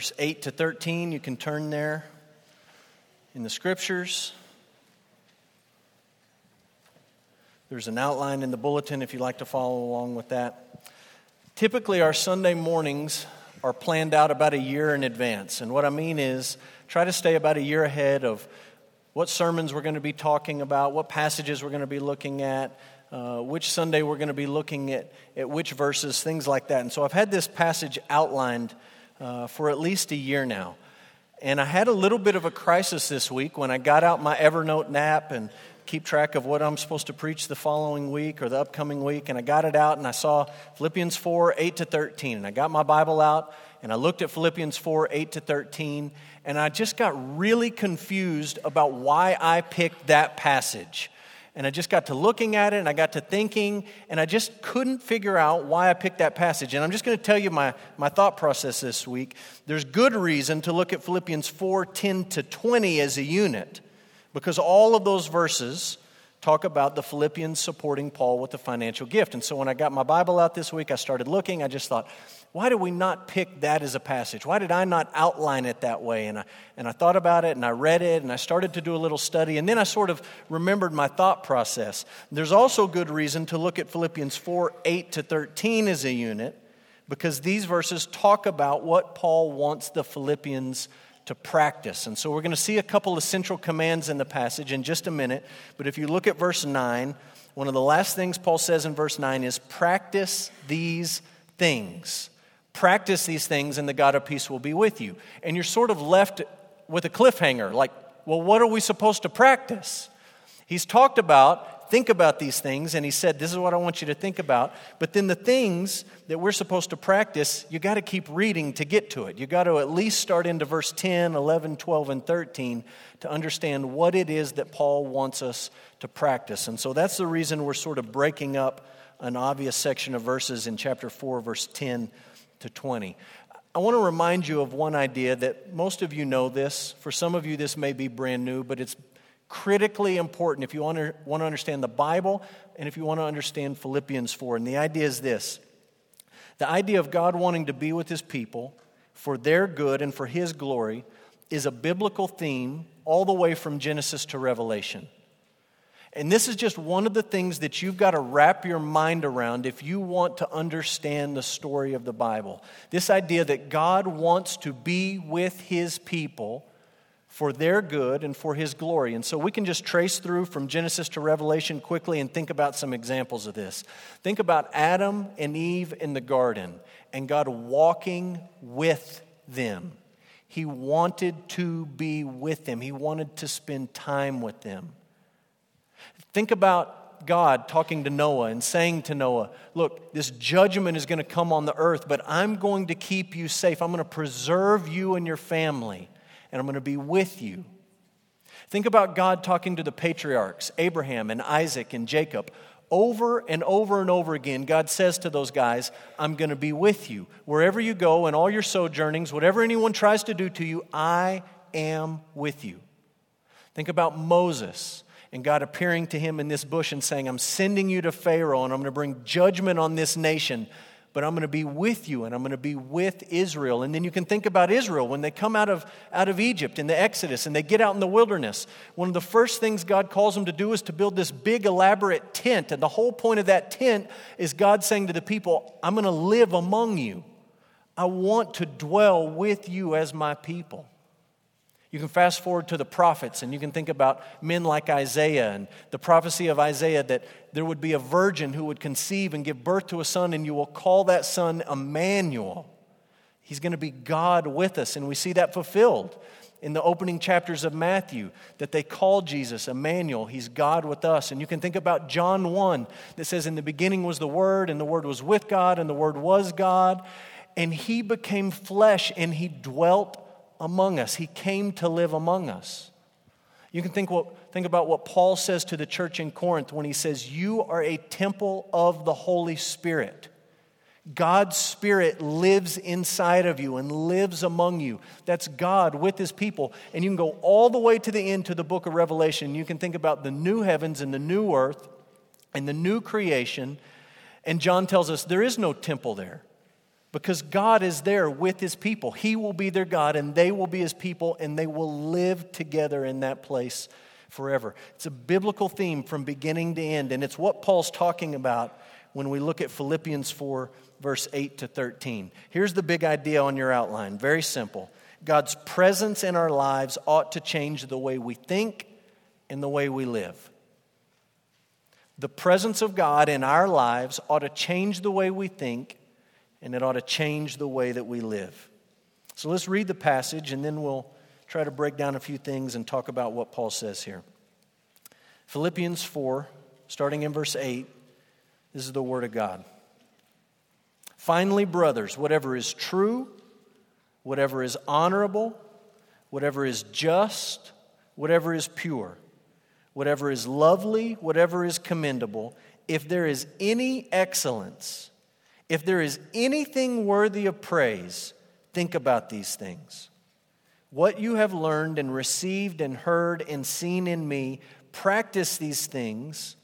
verse 8 to 13. You can turn there in the scriptures. There's an outline in the bulletin if you'd like to follow along with that. Typically, our Sunday mornings are planned out about a year in advance. And what I mean is, try to stay about a year ahead of what sermons we're going to be talking about, what passages we're going to be looking at, uh, which Sunday we're going to be looking at, at which verses, things like that. And so I've had this passage outlined uh, for at least a year now. And I had a little bit of a crisis this week when I got out my Evernote app and keep track of what I'm supposed to preach the following week or the upcoming week. And I got it out and I saw Philippians 4 8 to 13. And I got my Bible out and I looked at Philippians 4 8 to 13. And I just got really confused about why I picked that passage. And I just got to looking at it and I got to thinking, and I just couldn't figure out why I picked that passage. And I'm just going to tell you my, my thought process this week. There's good reason to look at Philippians 4 10 to 20 as a unit because all of those verses talk about the Philippians supporting Paul with the financial gift. And so when I got my Bible out this week, I started looking. I just thought, why did we not pick that as a passage? Why did I not outline it that way? And I, and I thought about it and I read it and I started to do a little study. And then I sort of remembered my thought process. There's also good reason to look at Philippians 4 8 to 13 as a unit because these verses talk about what Paul wants the Philippians to practice. And so we're going to see a couple of central commands in the passage in just a minute. But if you look at verse 9, one of the last things Paul says in verse 9 is practice these things. Practice these things, and the God of peace will be with you. And you're sort of left with a cliffhanger like, well, what are we supposed to practice? He's talked about think about these things. And he said, This is what I want you to think about. But then the things that we're supposed to practice, you got to keep reading to get to it. You got to at least start into verse 10, 11, 12, and 13 to understand what it is that Paul wants us to practice. And so that's the reason we're sort of breaking up an obvious section of verses in chapter 4, verse 10 to 20. I want to remind you of one idea that most of you know this. For some of you, this may be brand new, but it's critically important if you want to, want to understand the Bible and if you want to understand Philippians 4. And the idea is this the idea of God wanting to be with his people for their good and for his glory is a biblical theme all the way from Genesis to Revelation. And this is just one of the things that you've got to wrap your mind around if you want to understand the story of the Bible. This idea that God wants to be with his people for their good and for his glory. And so we can just trace through from Genesis to Revelation quickly and think about some examples of this. Think about Adam and Eve in the garden and God walking with them. He wanted to be with them, He wanted to spend time with them. Think about God talking to Noah and saying to Noah, Look, this judgment is going to come on the earth, but I'm going to keep you safe. I'm going to preserve you and your family and I'm going to be with you. Think about God talking to the patriarchs, Abraham and Isaac and Jacob. Over and over and over again, God says to those guys, I'm going to be with you. Wherever you go and all your sojournings, whatever anyone tries to do to you, I am with you. Think about Moses and God appearing to him in this bush and saying, I'm sending you to Pharaoh and I'm going to bring judgment on this nation but I'm going to be with you and I'm going to be with Israel. And then you can think about Israel when they come out of, out of Egypt in the Exodus and they get out in the wilderness. One of the first things God calls them to do is to build this big, elaborate tent. And the whole point of that tent is God saying to the people, I'm going to live among you. I want to dwell with you as my people. You can fast forward to the prophets and you can think about men like Isaiah and the prophecy of Isaiah that there would be a virgin who would conceive and give birth to a son, and you will call that son Emmanuel. He's going to be God with us, and we see that fulfilled in the opening chapters of Matthew that they call Jesus Emmanuel. He's God with us. And you can think about John 1 that says, In the beginning was the Word, and the Word was with God, and the Word was God. And He became flesh, and He dwelt among us. He came to live among us. You can think, what, think about what Paul says to the church in Corinth when he says, You are a temple of the Holy Spirit. God's Spirit lives inside of you and lives among you. That's God with His people. And you can go all the way to the end to the book of Revelation. You can think about the new heavens and the new earth and the new creation. And John tells us there is no temple there. Because God is there with his people. He will be their God, and they will be his people, and they will live together in that place forever. It's a biblical theme from beginning to end, and it's what Paul's talking about when we look at Philippians 4, verse 8 to 13. Here's the big idea on your outline very simple God's presence in our lives ought to change the way we think and the way we live. The presence of God in our lives ought to change the way we think and it ought to change the way that we live. So let's read the passage and then we'll try to break down a few things and talk about what Paul says here. Philippians 4, starting in verse 8, this is the Word of God. Finally, brothers, whatever is true, whatever is honorable, whatever is just, whatever is pure, whatever is lovely, whatever is commendable, if there is any excellence, if there is anything worthy of praise, think about these things. What you have learned and received and heard and seen in me, practice these things,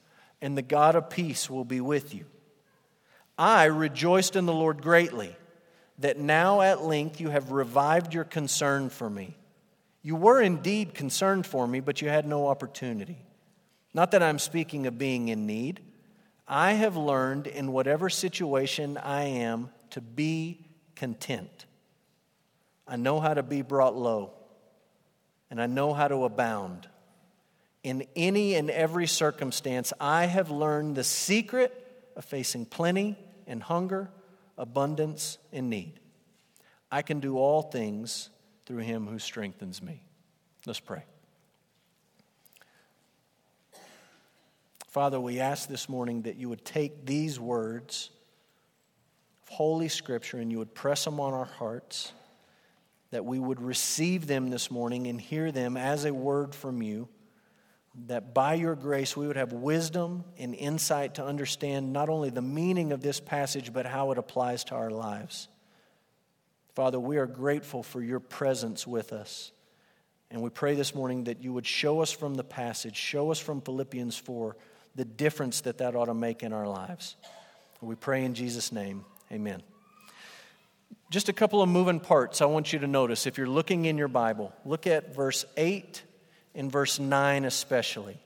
and the God of peace will be with you. I rejoiced in the Lord greatly that now at length you have revived your concern for me. You were indeed concerned for me, but you had no opportunity. Not that I'm speaking of being in need. I have learned in whatever situation I am to be content. I know how to be brought low, and I know how to abound. In any and every circumstance, I have learned the secret of facing plenty and hunger, abundance and need. I can do all things through him who strengthens me. Let's pray. Father, we ask this morning that you would take these words of Holy Scripture and you would press them on our hearts, that we would receive them this morning and hear them as a word from you, that by your grace we would have wisdom and insight to understand not only the meaning of this passage, but how it applies to our lives. Father, we are grateful for your presence with us. And we pray this morning that you would show us from the passage, show us from Philippians 4 the difference that that ought to make in our lives. We pray in Jesus' name. Amen. Just a couple of moving parts I want you to notice if you're looking in your Bible. Look at verse 8 and verse 9 especially.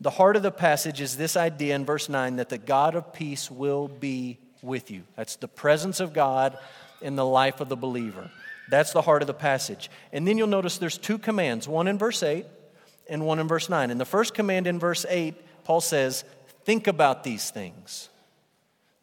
The heart of the passage is this idea in verse 9 that the God of peace will be with you. That's the presence of God in the life of the believer. That's the heart of the passage. And then you'll notice there's two commands, one in verse 8 and one in verse 9. And the first command in verse 8 Paul says, Think about these things.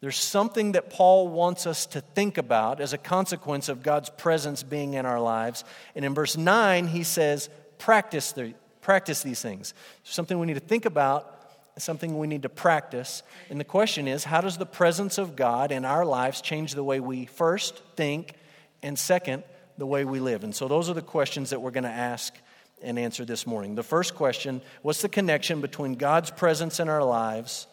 There's something that Paul wants us to think about as a consequence of God's presence being in our lives. And in verse 9, he says, Practice, the, practice these things. Something we need to think about, something we need to practice. And the question is, how does the presence of God in our lives change the way we first think, and second, the way we live? And so those are the questions that we're going to ask and answer this morning. The first question What's the connection between God's presence in our lives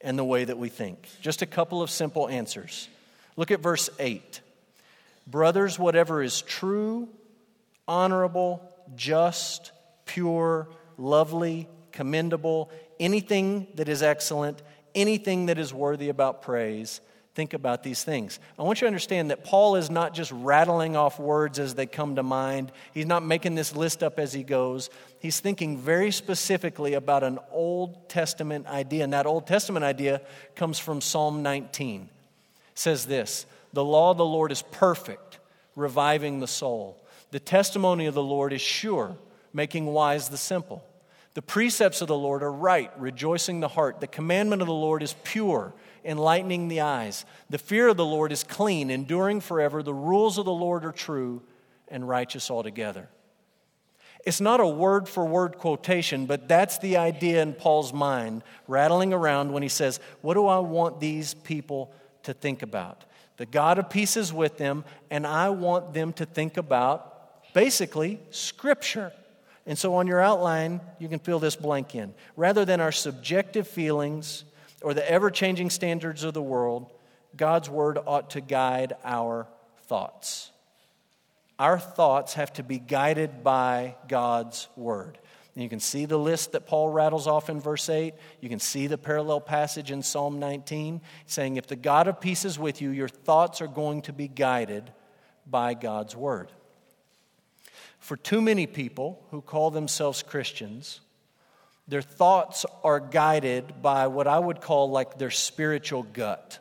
and the way that we think? Just a couple of simple answers. Look at verse 8. Brothers, whatever is true, honorable, just, pure, lovely, commendable, anything that is excellent, anything that is worthy about praise, think about these things. I want you to understand that Paul is not just rattling off words as they come to mind, he's not making this list up as he goes. He's thinking very specifically about an Old Testament idea, and that Old Testament idea comes from Psalm 19. It says this The law of the Lord is perfect, reviving the soul. The testimony of the Lord is sure, making wise the simple. The precepts of the Lord are right, rejoicing the heart. The commandment of the Lord is pure enlightening the eyes. The fear of the Lord is clean, enduring forever. The rules of the Lord are true and righteous altogether. It's not a word for word quotation, but that's the idea in Paul's mind, rattling around when he says, What do I want these people to think about? The God of peace is with them, and I want them to think about basically Scripture. And so on your outline, you can fill this blank in. Rather than our subjective feelings, or the ever changing standards of the world, God's word ought to guide our thoughts. Our thoughts have to be guided by God's word. And you can see the list that Paul rattles off in verse 8. You can see the parallel passage in Psalm 19 saying, If the God of peace is with you, your thoughts are going to be guided by God's word. For too many people who call themselves Christians, their thoughts are guided by what I would call like their spiritual gut.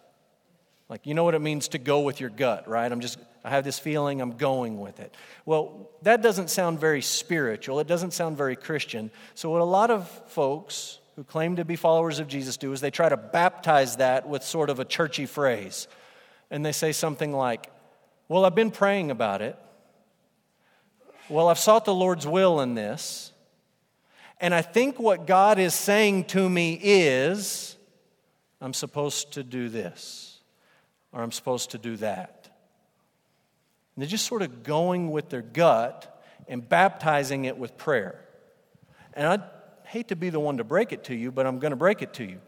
Like, you know what it means to go with your gut, right? I'm just I have this feeling, I'm going with it. Well, that doesn't sound very spiritual. It doesn't sound very Christian. So, what a lot of folks who claim to be followers of Jesus do is they try to baptize that with sort of a churchy phrase. And they say something like, Well, I've been praying about it. Well, I've sought the Lord's will in this. And I think what God is saying to me is, I'm supposed to do this, or I'm supposed to do that. And they're just sort of going with their gut and baptizing it with prayer. And I hate to be the one to break it to you, but I'm going to break it to you.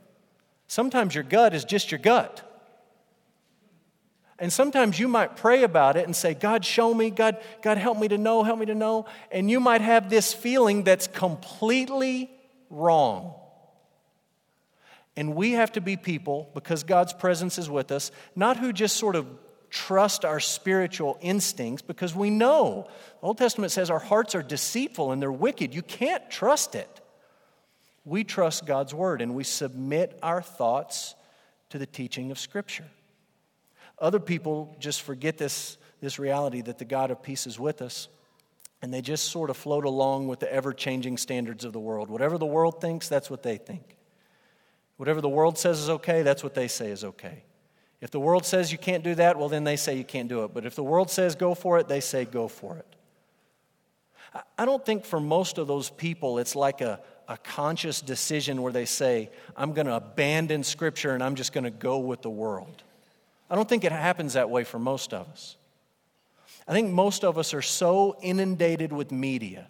Sometimes your gut is just your gut. And sometimes you might pray about it and say, God, show me, God, God, help me to know, help me to know. And you might have this feeling that's completely wrong. And we have to be people, because God's presence is with us, not who just sort of trust our spiritual instincts because we know. The Old Testament says our hearts are deceitful and they're wicked. You can't trust it. We trust God's word and we submit our thoughts to the teaching of Scripture. Other people just forget this, this reality that the God of peace is with us and they just sort of float along with the ever changing standards of the world. Whatever the world thinks, that's what they think. Whatever the world says is okay, that's what they say is okay. If the world says you can't do that, well, then they say you can't do it. But if the world says go for it, they say go for it. I don't think for most of those people it's like a, a conscious decision where they say, I'm going to abandon Scripture and I'm just going to go with the world. I don't think it happens that way for most of us. I think most of us are so inundated with media.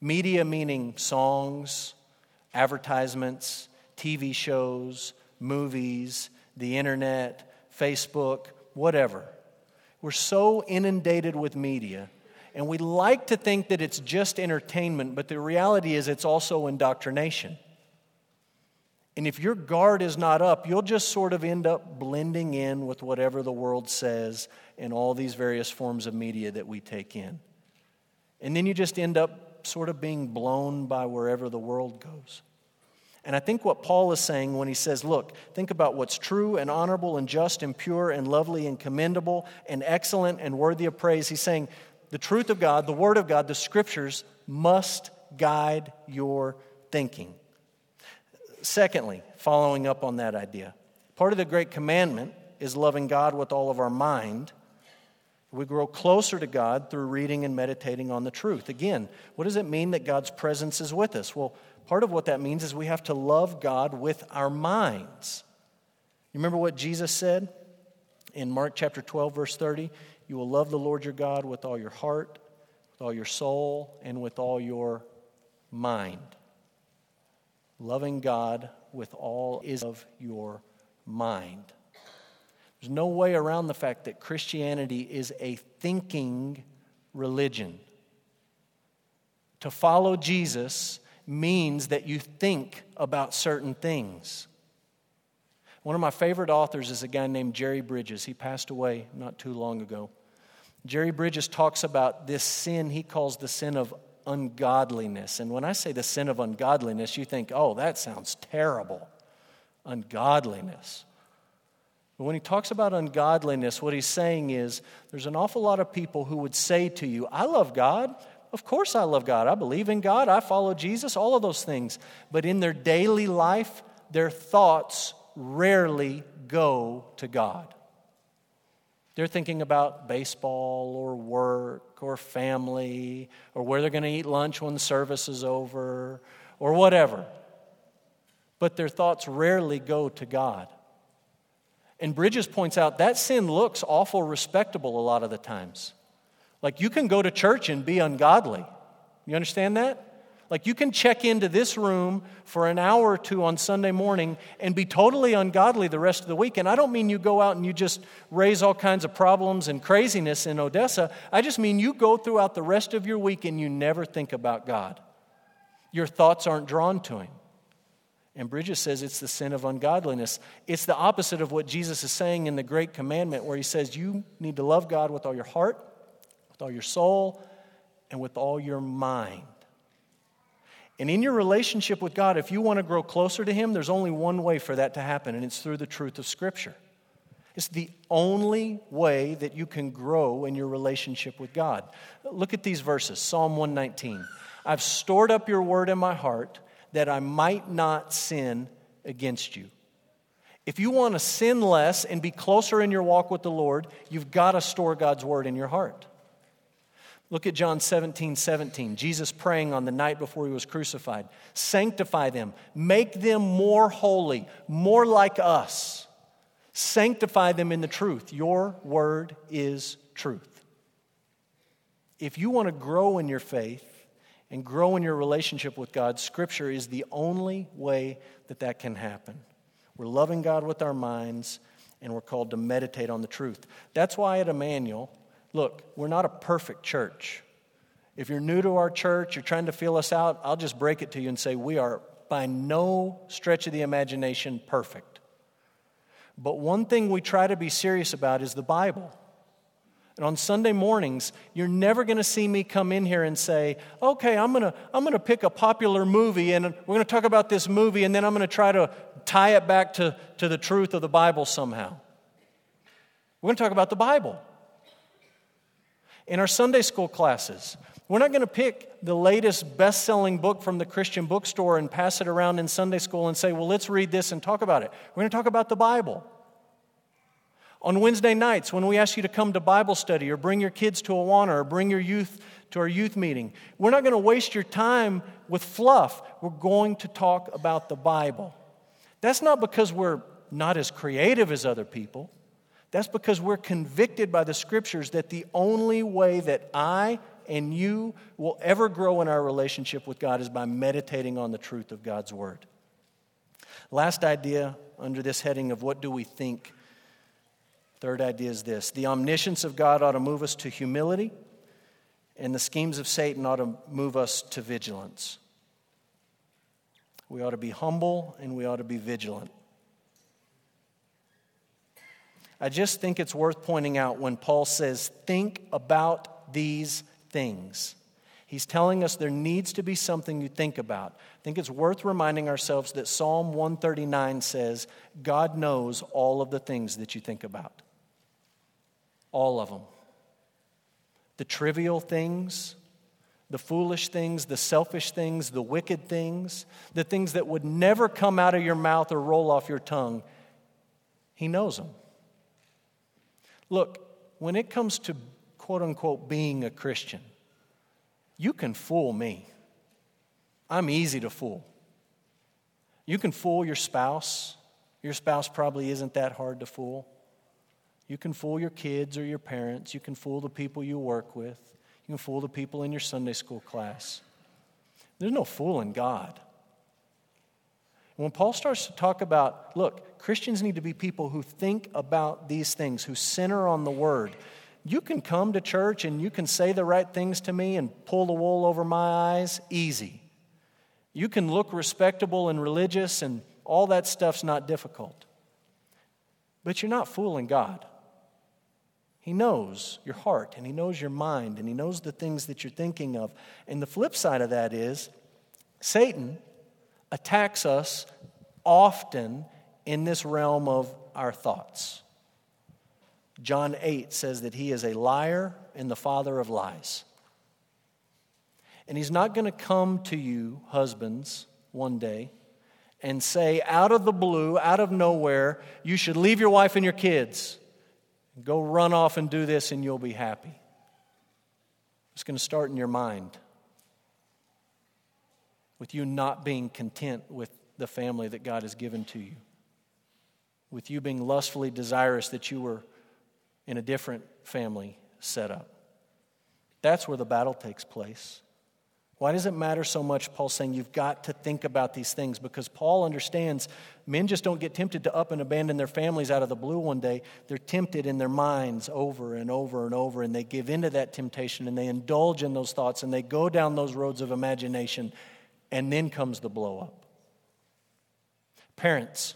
Media meaning songs, advertisements, TV shows, movies, the internet, Facebook, whatever. We're so inundated with media, and we like to think that it's just entertainment, but the reality is it's also indoctrination. And if your guard is not up, you'll just sort of end up blending in with whatever the world says in all these various forms of media that we take in. And then you just end up sort of being blown by wherever the world goes. And I think what Paul is saying when he says, Look, think about what's true and honorable and just and pure and lovely and commendable and excellent and worthy of praise. He's saying, The truth of God, the Word of God, the Scriptures must guide your thinking. Secondly, following up on that idea, part of the great commandment is loving God with all of our mind. We grow closer to God through reading and meditating on the truth. Again, what does it mean that God's presence is with us? Well, Part of what that means is we have to love God with our minds. You remember what Jesus said in Mark chapter 12, verse 30? You will love the Lord your God with all your heart, with all your soul, and with all your mind. Loving God with all is of your mind. There's no way around the fact that Christianity is a thinking religion. To follow Jesus means that you think about certain things. One of my favorite authors is a guy named Jerry Bridges. He passed away not too long ago. Jerry Bridges talks about this sin he calls the sin of ungodliness. And when I say the sin of ungodliness, you think, oh, that sounds terrible. Ungodliness. But when he talks about ungodliness, what he's saying is there's an awful lot of people who would say to you, I love God, of course, I love God. I believe in God. I follow Jesus, all of those things. But in their daily life, their thoughts rarely go to God. They're thinking about baseball or work or family or where they're going to eat lunch when the service is over or whatever. But their thoughts rarely go to God. And Bridges points out that sin looks awful respectable a lot of the times. Like you can go to church and be ungodly. You understand that? Like you can check into this room for an hour or two on Sunday morning and be totally ungodly the rest of the week. And I don't mean you go out and you just raise all kinds of problems and craziness in Odessa. I just mean you go throughout the rest of your week and you never think about God. Your thoughts aren't drawn to Him. And Bridges says it's the sin of ungodliness. It's the opposite of what Jesus is saying in the Great Commandment, where He says you need to love God with all your heart, with all your soul, and with all your mind. And in your relationship with God, if you want to grow closer to Him, there's only one way for that to happen, and it's through the truth of Scripture. It's the only way that you can grow in your relationship with God. Look at these verses Psalm 119. I've stored up your word in my heart that I might not sin against you. If you want to sin less and be closer in your walk with the Lord, you've got to store God's word in your heart. Look at John 17, 17. Jesus praying on the night before he was crucified. Sanctify them, make them more holy, more like us. Sanctify them in the truth. Your word is truth. If you want to grow in your faith and grow in your relationship with God, Scripture is the only way that that can happen. We're loving God with our minds, and we're called to meditate on the truth. That's why at Emmanuel, Look, we're not a perfect church. If you're new to our church, you're trying to feel us out, I'll just break it to you and say we are by no stretch of the imagination perfect. But one thing we try to be serious about is the Bible. And on Sunday mornings, you're never going to see me come in here and say, okay, I'm going to I'm going to pick a popular movie and we're going to talk about this movie and then I'm going to try to tie it back to, to the truth of the Bible somehow. We're going to talk about the Bible in our Sunday school classes. We're not going to pick the latest best selling book from the Christian bookstore and pass it around in Sunday school and say, well, let's read this and talk about it. We're going to talk about the Bible. On Wednesday nights, when we ask you to come to Bible study or bring your kids to Awana or bring your youth to our youth meeting, we're not going to waste your time with fluff. We're going to talk about the Bible. That's not because we're not as creative as other people. That's because we're convicted by the scriptures that the only way that I and you will ever grow in our relationship with God is by meditating on the truth of God's word. Last idea under this heading of what do we think? Third idea is this the omniscience of God ought to move us to humility, and the schemes of Satan ought to move us to vigilance. We ought to be humble and we ought to be vigilant. I just think it's worth pointing out when Paul says, think about these things. He's telling us there needs to be something you think about. I think it's worth reminding ourselves that Psalm 139 says, God knows all of the things that you think about. All of them. The trivial things, the foolish things, the selfish things, the wicked things, the things that would never come out of your mouth or roll off your tongue. He knows them. Look, when it comes to quote unquote being a Christian, you can fool me. I'm easy to fool. You can fool your spouse. Your spouse probably isn't that hard to fool. You can fool your kids or your parents. You can fool the people you work with. You can fool the people in your Sunday school class. There's no fooling God. When Paul starts to talk about, look, Christians need to be people who think about these things, who center on the word. You can come to church and you can say the right things to me and pull the wool over my eyes, easy. You can look respectable and religious, and all that stuff's not difficult. But you're not fooling God. He knows your heart, and He knows your mind, and He knows the things that you're thinking of. And the flip side of that is Satan attacks us often in this realm of our thoughts. John 8 says that he is a liar and the father of lies. And he's not going to come to you, husbands, one day and say, out of the blue, out of nowhere, you should leave your wife and your kids. Go run off and do this, and you'll be happy. It's going to start in your mind with you not being content with the family that God has given to you, with you being lustfully desirous that you were in a different family setup. That's where the battle takes place. Why does it matter so much? Paul's saying you've got to think about these things because Paul understands men just don't get tempted to up and abandon their families out of the blue one day. They're tempted in their minds over and over and over, and they give into that temptation and they indulge in those thoughts and they go down those roads of imagination And then comes the blow up. Parents.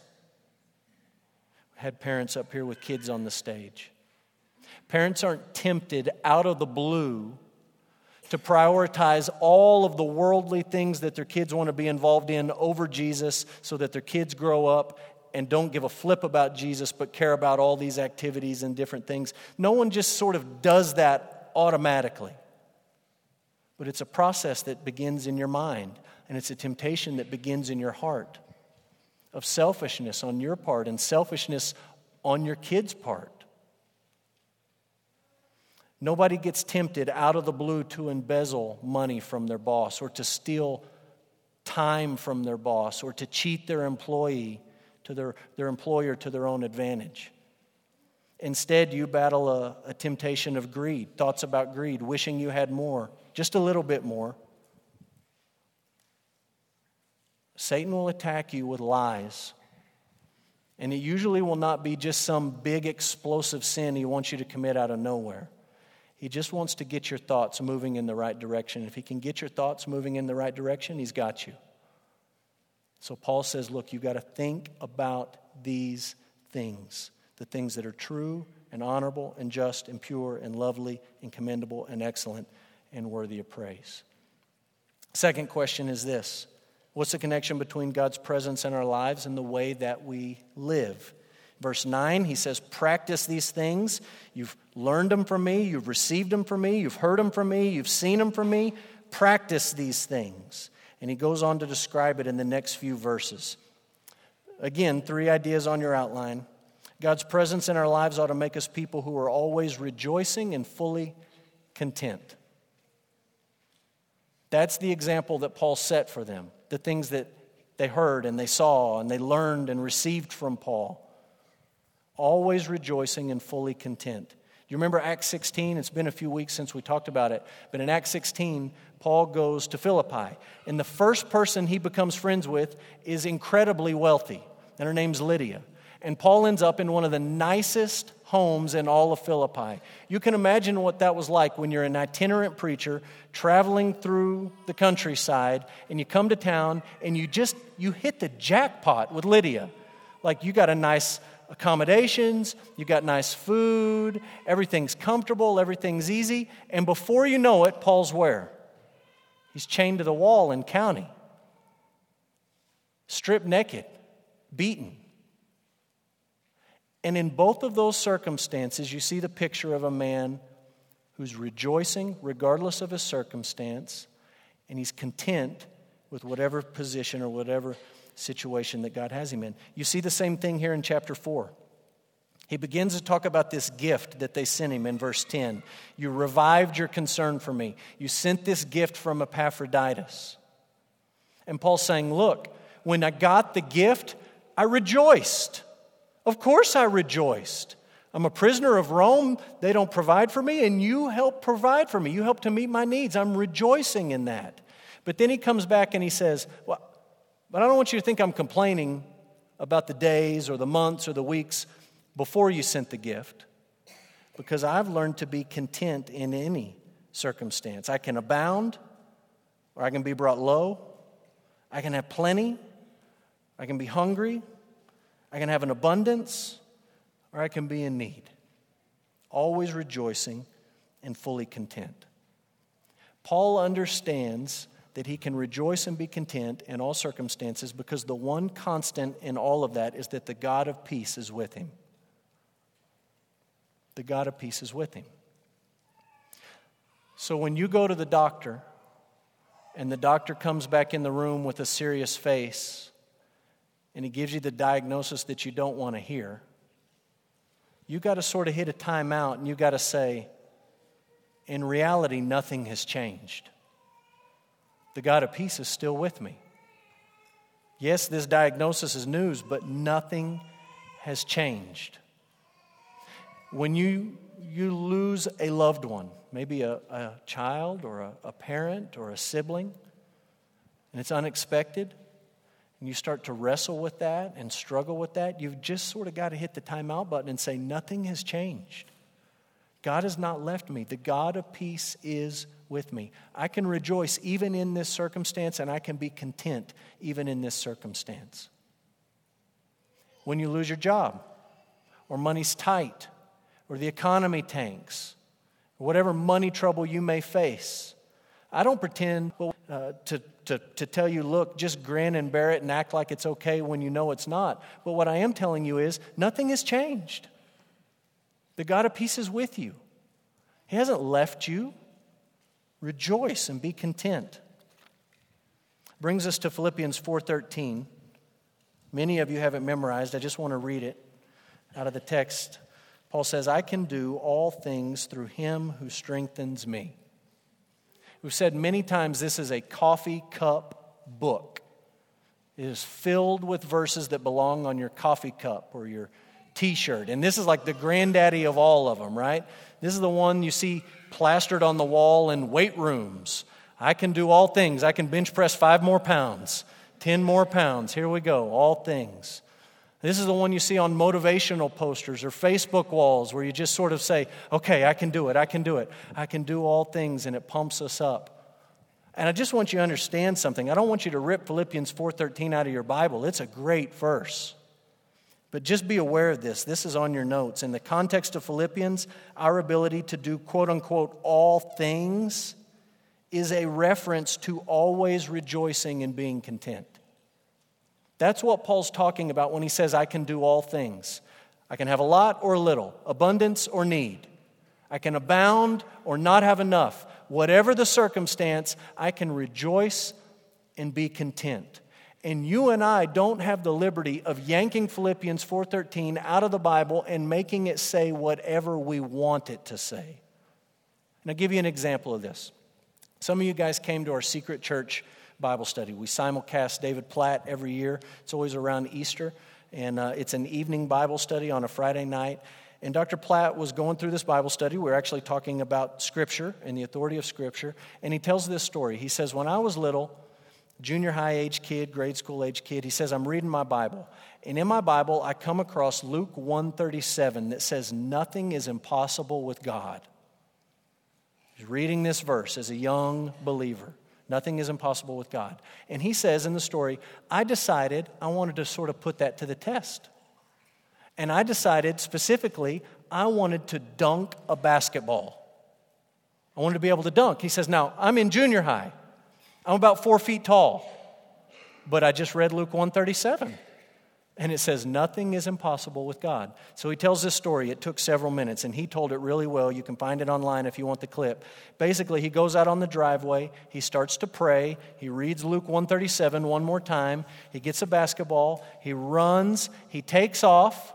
Had parents up here with kids on the stage. Parents aren't tempted out of the blue to prioritize all of the worldly things that their kids want to be involved in over Jesus so that their kids grow up and don't give a flip about Jesus but care about all these activities and different things. No one just sort of does that automatically. But it's a process that begins in your mind, and it's a temptation that begins in your heart of selfishness on your part and selfishness on your kids' part. Nobody gets tempted out of the blue to embezzle money from their boss or to steal time from their boss or to cheat their employee to their, their employer to their own advantage. Instead, you battle a, a temptation of greed, thoughts about greed, wishing you had more, just a little bit more. Satan will attack you with lies. And it usually will not be just some big explosive sin he wants you to commit out of nowhere. He just wants to get your thoughts moving in the right direction. If he can get your thoughts moving in the right direction, he's got you. So Paul says, look, you've got to think about these things the things that are true and honorable and just and pure and lovely and commendable and excellent and worthy of praise. Second question is this What's the connection between God's presence in our lives and the way that we live? Verse 9, he says, Practice these things. You've learned them from me, you've received them from me, you've heard them from me, you've seen them from me. Practice these things. And he goes on to describe it in the next few verses. Again, three ideas on your outline. God's presence in our lives ought to make us people who are always rejoicing and fully content. That's the example that Paul set for them, the things that they heard and they saw and they learned and received from Paul always rejoicing and fully content. Do you remember Acts 16? It's been a few weeks since we talked about it. But in Acts 16, Paul goes to Philippi. And the first person he becomes friends with is incredibly wealthy. And her name's Lydia. And Paul ends up in one of the nicest homes in all of Philippi. You can imagine what that was like when you're an itinerant preacher traveling through the countryside and you come to town and you just you hit the jackpot with Lydia. Like you got a nice accommodations, you got nice food, everything's comfortable, everything's easy. And before you know it, Paul's where? He's chained to the wall in county, stripped naked, beaten. And in both of those circumstances, you see the picture of a man who's rejoicing regardless of his circumstance, and he's content with whatever position or whatever situation that God has him in. You see the same thing here in chapter 4. He begins to talk about this gift that they sent him in verse 10. You revived your concern for me. You sent this gift from Epaphroditus. And Paul's saying, Look, when I got the gift, I rejoiced. Of course, I rejoiced. I'm a prisoner of Rome. They don't provide for me, and you help provide for me. You help to meet my needs. I'm rejoicing in that. But then he comes back and he says, Well, but I don't want you to think I'm complaining about the days or the months or the weeks before you sent the gift, because I've learned to be content in any circumstance. I can abound, or I can be brought low. I can have plenty, I can be hungry, I can have an abundance, or I can be in need. Always rejoicing and fully content. Paul understands that he can rejoice and be content in all circumstances because the one constant in all of that is that the God of peace is with him. The God of peace is with him. So when you go to the doctor and the doctor comes back in the room with a serious face and he gives you the diagnosis that you don't want to hear, you've got to sort of hit a timeout and you've got to say, in reality, nothing has changed the God of peace is still with me. Yes, this diagnosis is news, but nothing has changed. When you, you lose a loved one, maybe a, a child or a, a parent or a sibling, and it's unexpected, and you start to wrestle with that and struggle with that, you've just sort of got to hit the timeout button and say, Nothing has changed. God has not left me. The God of peace is with me. I can rejoice even in this circumstance, and I can be content even in this circumstance. When you lose your job, or money's tight, or the economy tanks, or whatever money trouble you may face, I don't pretend uh, to, to, to tell you, look, just grin and bear it and act like it's okay when you know it's not. But what I am telling you is nothing has changed. The God of peace is with you, He hasn't left you. Rejoice and be content. Brings us to Philippians 4:13. Many of you have it memorized. I just want to read it out of the text. Paul says, "I can do all things through him who strengthens me." We've said many times this is a coffee cup book. It is filled with verses that belong on your coffee cup or your t shirt. And this is like the granddaddy of all of them, right? This is the one you see plastered on the wall in weight rooms. I can do all things. I can bench press five more pounds, 10 more pounds. Here we go, all things. This is the one you see on motivational posters or Facebook walls where you just sort of say, okay, I can do it, I can do it, I can do all things, and it pumps us up. And I just want you to understand something. I don't want you to rip Philippians 4:13 out of your Bible. It's a great verse. But just be aware of this. This is on your notes. In the context of Philippians, our ability to do quote unquote all things is a reference to always rejoicing and being content. That's what Paul's talking about when he says, I can do all things. I can have a lot or little, abundance or need. I can abound or not have enough. Whatever the circumstance, I can rejoice and be content. And you and I don't have the liberty of yanking Philippians 4:13 out of the Bible and making it say whatever we want it to say. And I'll give you an example of this. Some of you guys came to our secret church Bible study. We simulcast David Platt every year. It's always around Easter, and uh, it's an evening Bible study on a Friday night. And Dr. Platt was going through this Bible study. We are actually talking about Scripture and the authority of Scripture. And he tells this story. He says, When I was little, junior high age kid, grade school age kid, he says, I'm reading my Bible. And in my Bible, I come across Luke 137 that says, Nothing is impossible with God. He's reading this verse as a young believer. Nothing is impossible with God. And he says in the story, I decided I wanted to sort of put that to the test. And I decided specifically, I wanted to dunk a basketball. I wanted to be able to dunk. He says, Now, I'm in junior high. I'm about four feet tall. But I just read Luke 137. And it says, nothing is impossible with God. So he tells this story. It took several minutes, and he told it really well. You can find it online if you want the clip. Basically, he goes out on the driveway, he starts to pray, he reads Luke 137 one more time, he gets a basketball, he runs, he takes off,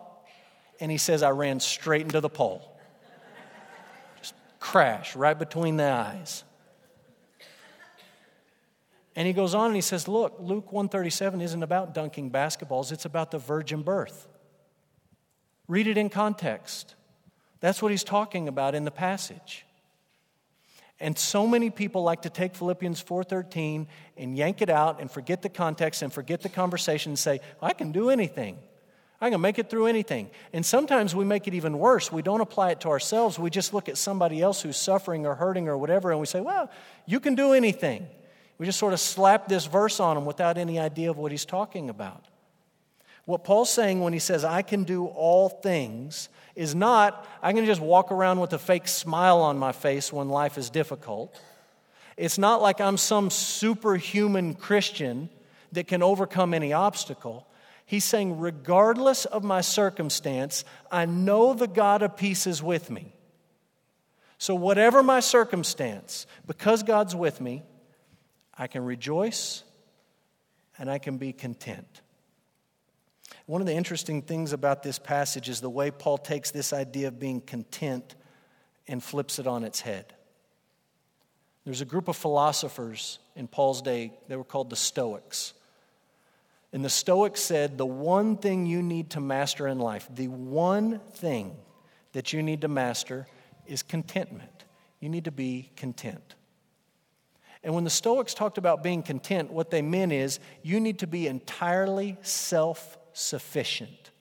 and he says, I ran straight into the pole. Just crash right between the eyes. And he goes on and he says, Look, Luke 137 isn't about dunking basketballs, it's about the virgin birth. Read it in context. That's what he's talking about in the passage. And so many people like to take Philippians 4:13 and yank it out and forget the context and forget the conversation and say, I can do anything. I can make it through anything. And sometimes we make it even worse. We don't apply it to ourselves. We just look at somebody else who's suffering or hurting or whatever and we say, well, you can do anything. We just sort of slap this verse on him without any idea of what he's talking about. What Paul's saying when he says, I can do all things, is not, I can just walk around with a fake smile on my face when life is difficult. It's not like I'm some superhuman Christian that can overcome any obstacle. He's saying, regardless of my circumstance, I know the God of peace is with me. So, whatever my circumstance, because God's with me, I can rejoice and I can be content. One of the interesting things about this passage is the way Paul takes this idea of being content and flips it on its head. There's a group of philosophers in Paul's day, they were called the Stoics. And the Stoics said the one thing you need to master in life, the one thing that you need to master is contentment. You need to be content. And when the Stoics talked about being content, what they meant is you need to be entirely self sufficient.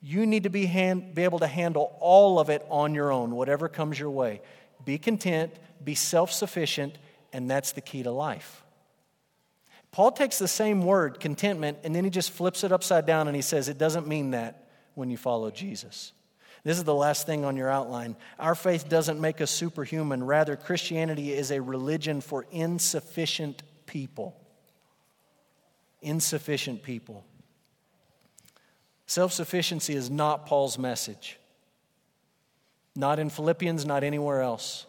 You need to be, hand, be able to handle all of it on your own, whatever comes your way. Be content, be self sufficient, and that's the key to life. Paul takes the same word, contentment, and then he just flips it upside down and he says it doesn't mean that when you follow Jesus. This is the last thing on your outline. Our faith doesn't make us superhuman. Rather, Christianity is a religion for insufficient people. Insufficient people. Self sufficiency is not Paul's message. Not in Philippians, not anywhere else.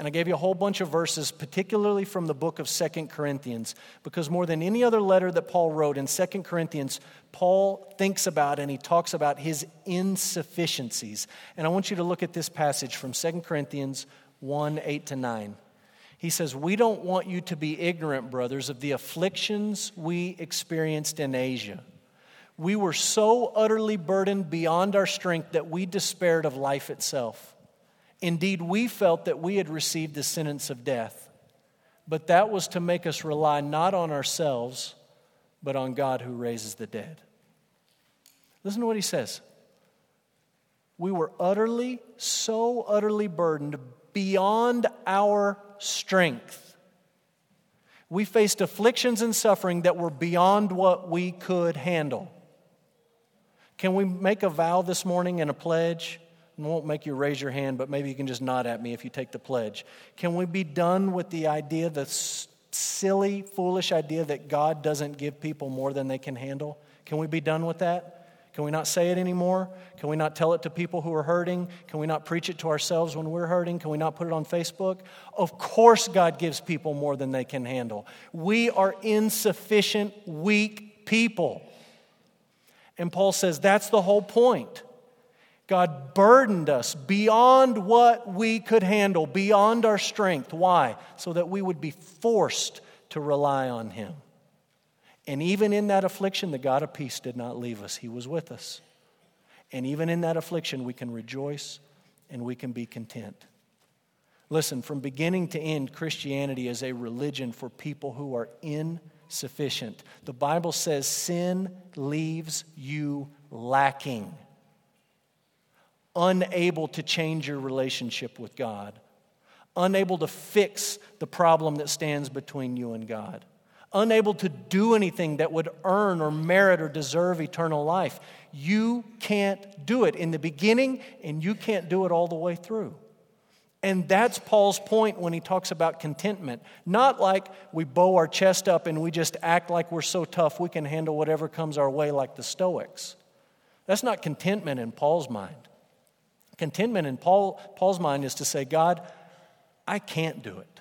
And I gave you a whole bunch of verses, particularly from the book of Second Corinthians, because more than any other letter that Paul wrote in Second Corinthians, Paul thinks about and he talks about his insufficiencies. And I want you to look at this passage from Second Corinthians 1 8 to 9. He says, We don't want you to be ignorant, brothers, of the afflictions we experienced in Asia. We were so utterly burdened beyond our strength that we despaired of life itself. Indeed, we felt that we had received the sentence of death, but that was to make us rely not on ourselves, but on God who raises the dead. Listen to what he says. We were utterly, so utterly burdened beyond our strength. We faced afflictions and suffering that were beyond what we could handle. Can we make a vow this morning and a pledge? I won't make you raise your hand, but maybe you can just nod at me if you take the pledge. Can we be done with the idea, the silly, foolish idea that God doesn't give people more than they can handle? Can we be done with that? Can we not say it anymore? Can we not tell it to people who are hurting? Can we not preach it to ourselves when we're hurting? Can we not put it on Facebook? Of course, God gives people more than they can handle. We are insufficient, weak people. And Paul says that's the whole point. God burdened us beyond what we could handle, beyond our strength. Why? So that we would be forced to rely on Him. And even in that affliction, the God of peace did not leave us, He was with us. And even in that affliction, we can rejoice and we can be content. Listen, from beginning to end, Christianity is a religion for people who are insufficient. The Bible says sin leaves you lacking unable to change your relationship with God, unable to fix the problem that stands between you and God, unable to do anything that would earn or merit or deserve eternal life. You can't do it in the beginning, and you can't do it all the way through. And that's Paul's point when he talks about contentment. Not like we bow our chest up and we just act like we're so tough we can handle whatever comes our way, like the Stoics. That's not contentment in Paul's mind. Contentment in Paul, Paul's mind is to say, God, I can't do it.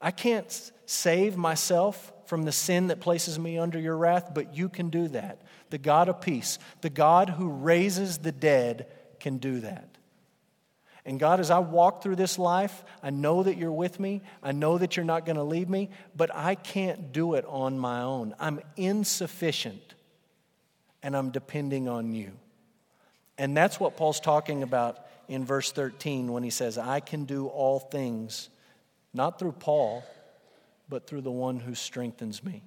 I can't save myself from the sin that places me under your wrath, but you can do that. The God of peace, the God who raises the dead, can do that. And God, as I walk through this life, I know that you're with me. I know that you're not going to leave me, but I can't do it on my own. I'm insufficient, and I'm depending on you. And that's what Paul's talking about in verse 13 when he says, I can do all things, not through Paul, but through the one who strengthens me.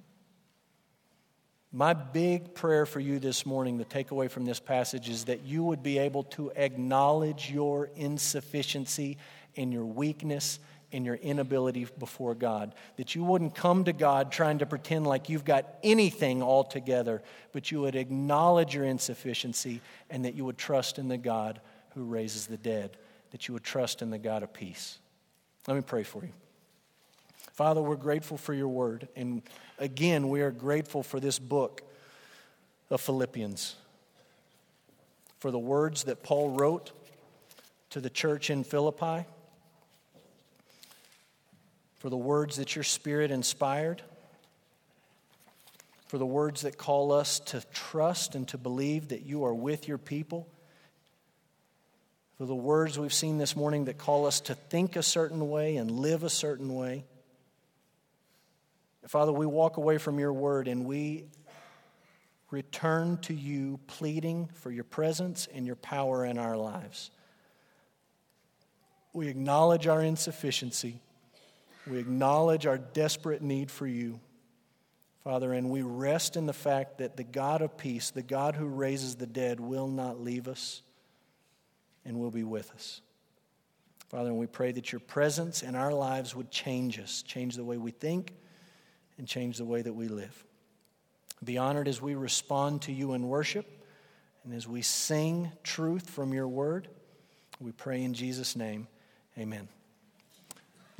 My big prayer for you this morning, the takeaway from this passage, is that you would be able to acknowledge your insufficiency and your weakness in your inability before God. That you wouldn't come to God trying to pretend like you've got anything all together, but you would acknowledge your insufficiency and that you would trust in the God who raises the dead, that you would trust in the God of peace. Let me pray for you. Father, we're grateful for your word. And again, we are grateful for this book of Philippians, for the words that Paul wrote to the church in Philippi for the words that your Spirit inspired, for the words that call us to trust and to believe that you are with your people, for the words we've seen this morning that call us to think a certain way and live a certain way. Father, we walk away from your word and we return to you pleading for your presence and your power in our lives. We acknowledge our insufficiency. We acknowledge our desperate need for you. Father, and we rest in the fact that the God of peace, the God who raises the dead, will not leave us and will be with us. Father, and we pray that your presence in our lives would change us, change the way we think, and change the way that we live. Be honored as we respond to you in worship and as we sing truth from your word. We pray in Jesus' name. Amen.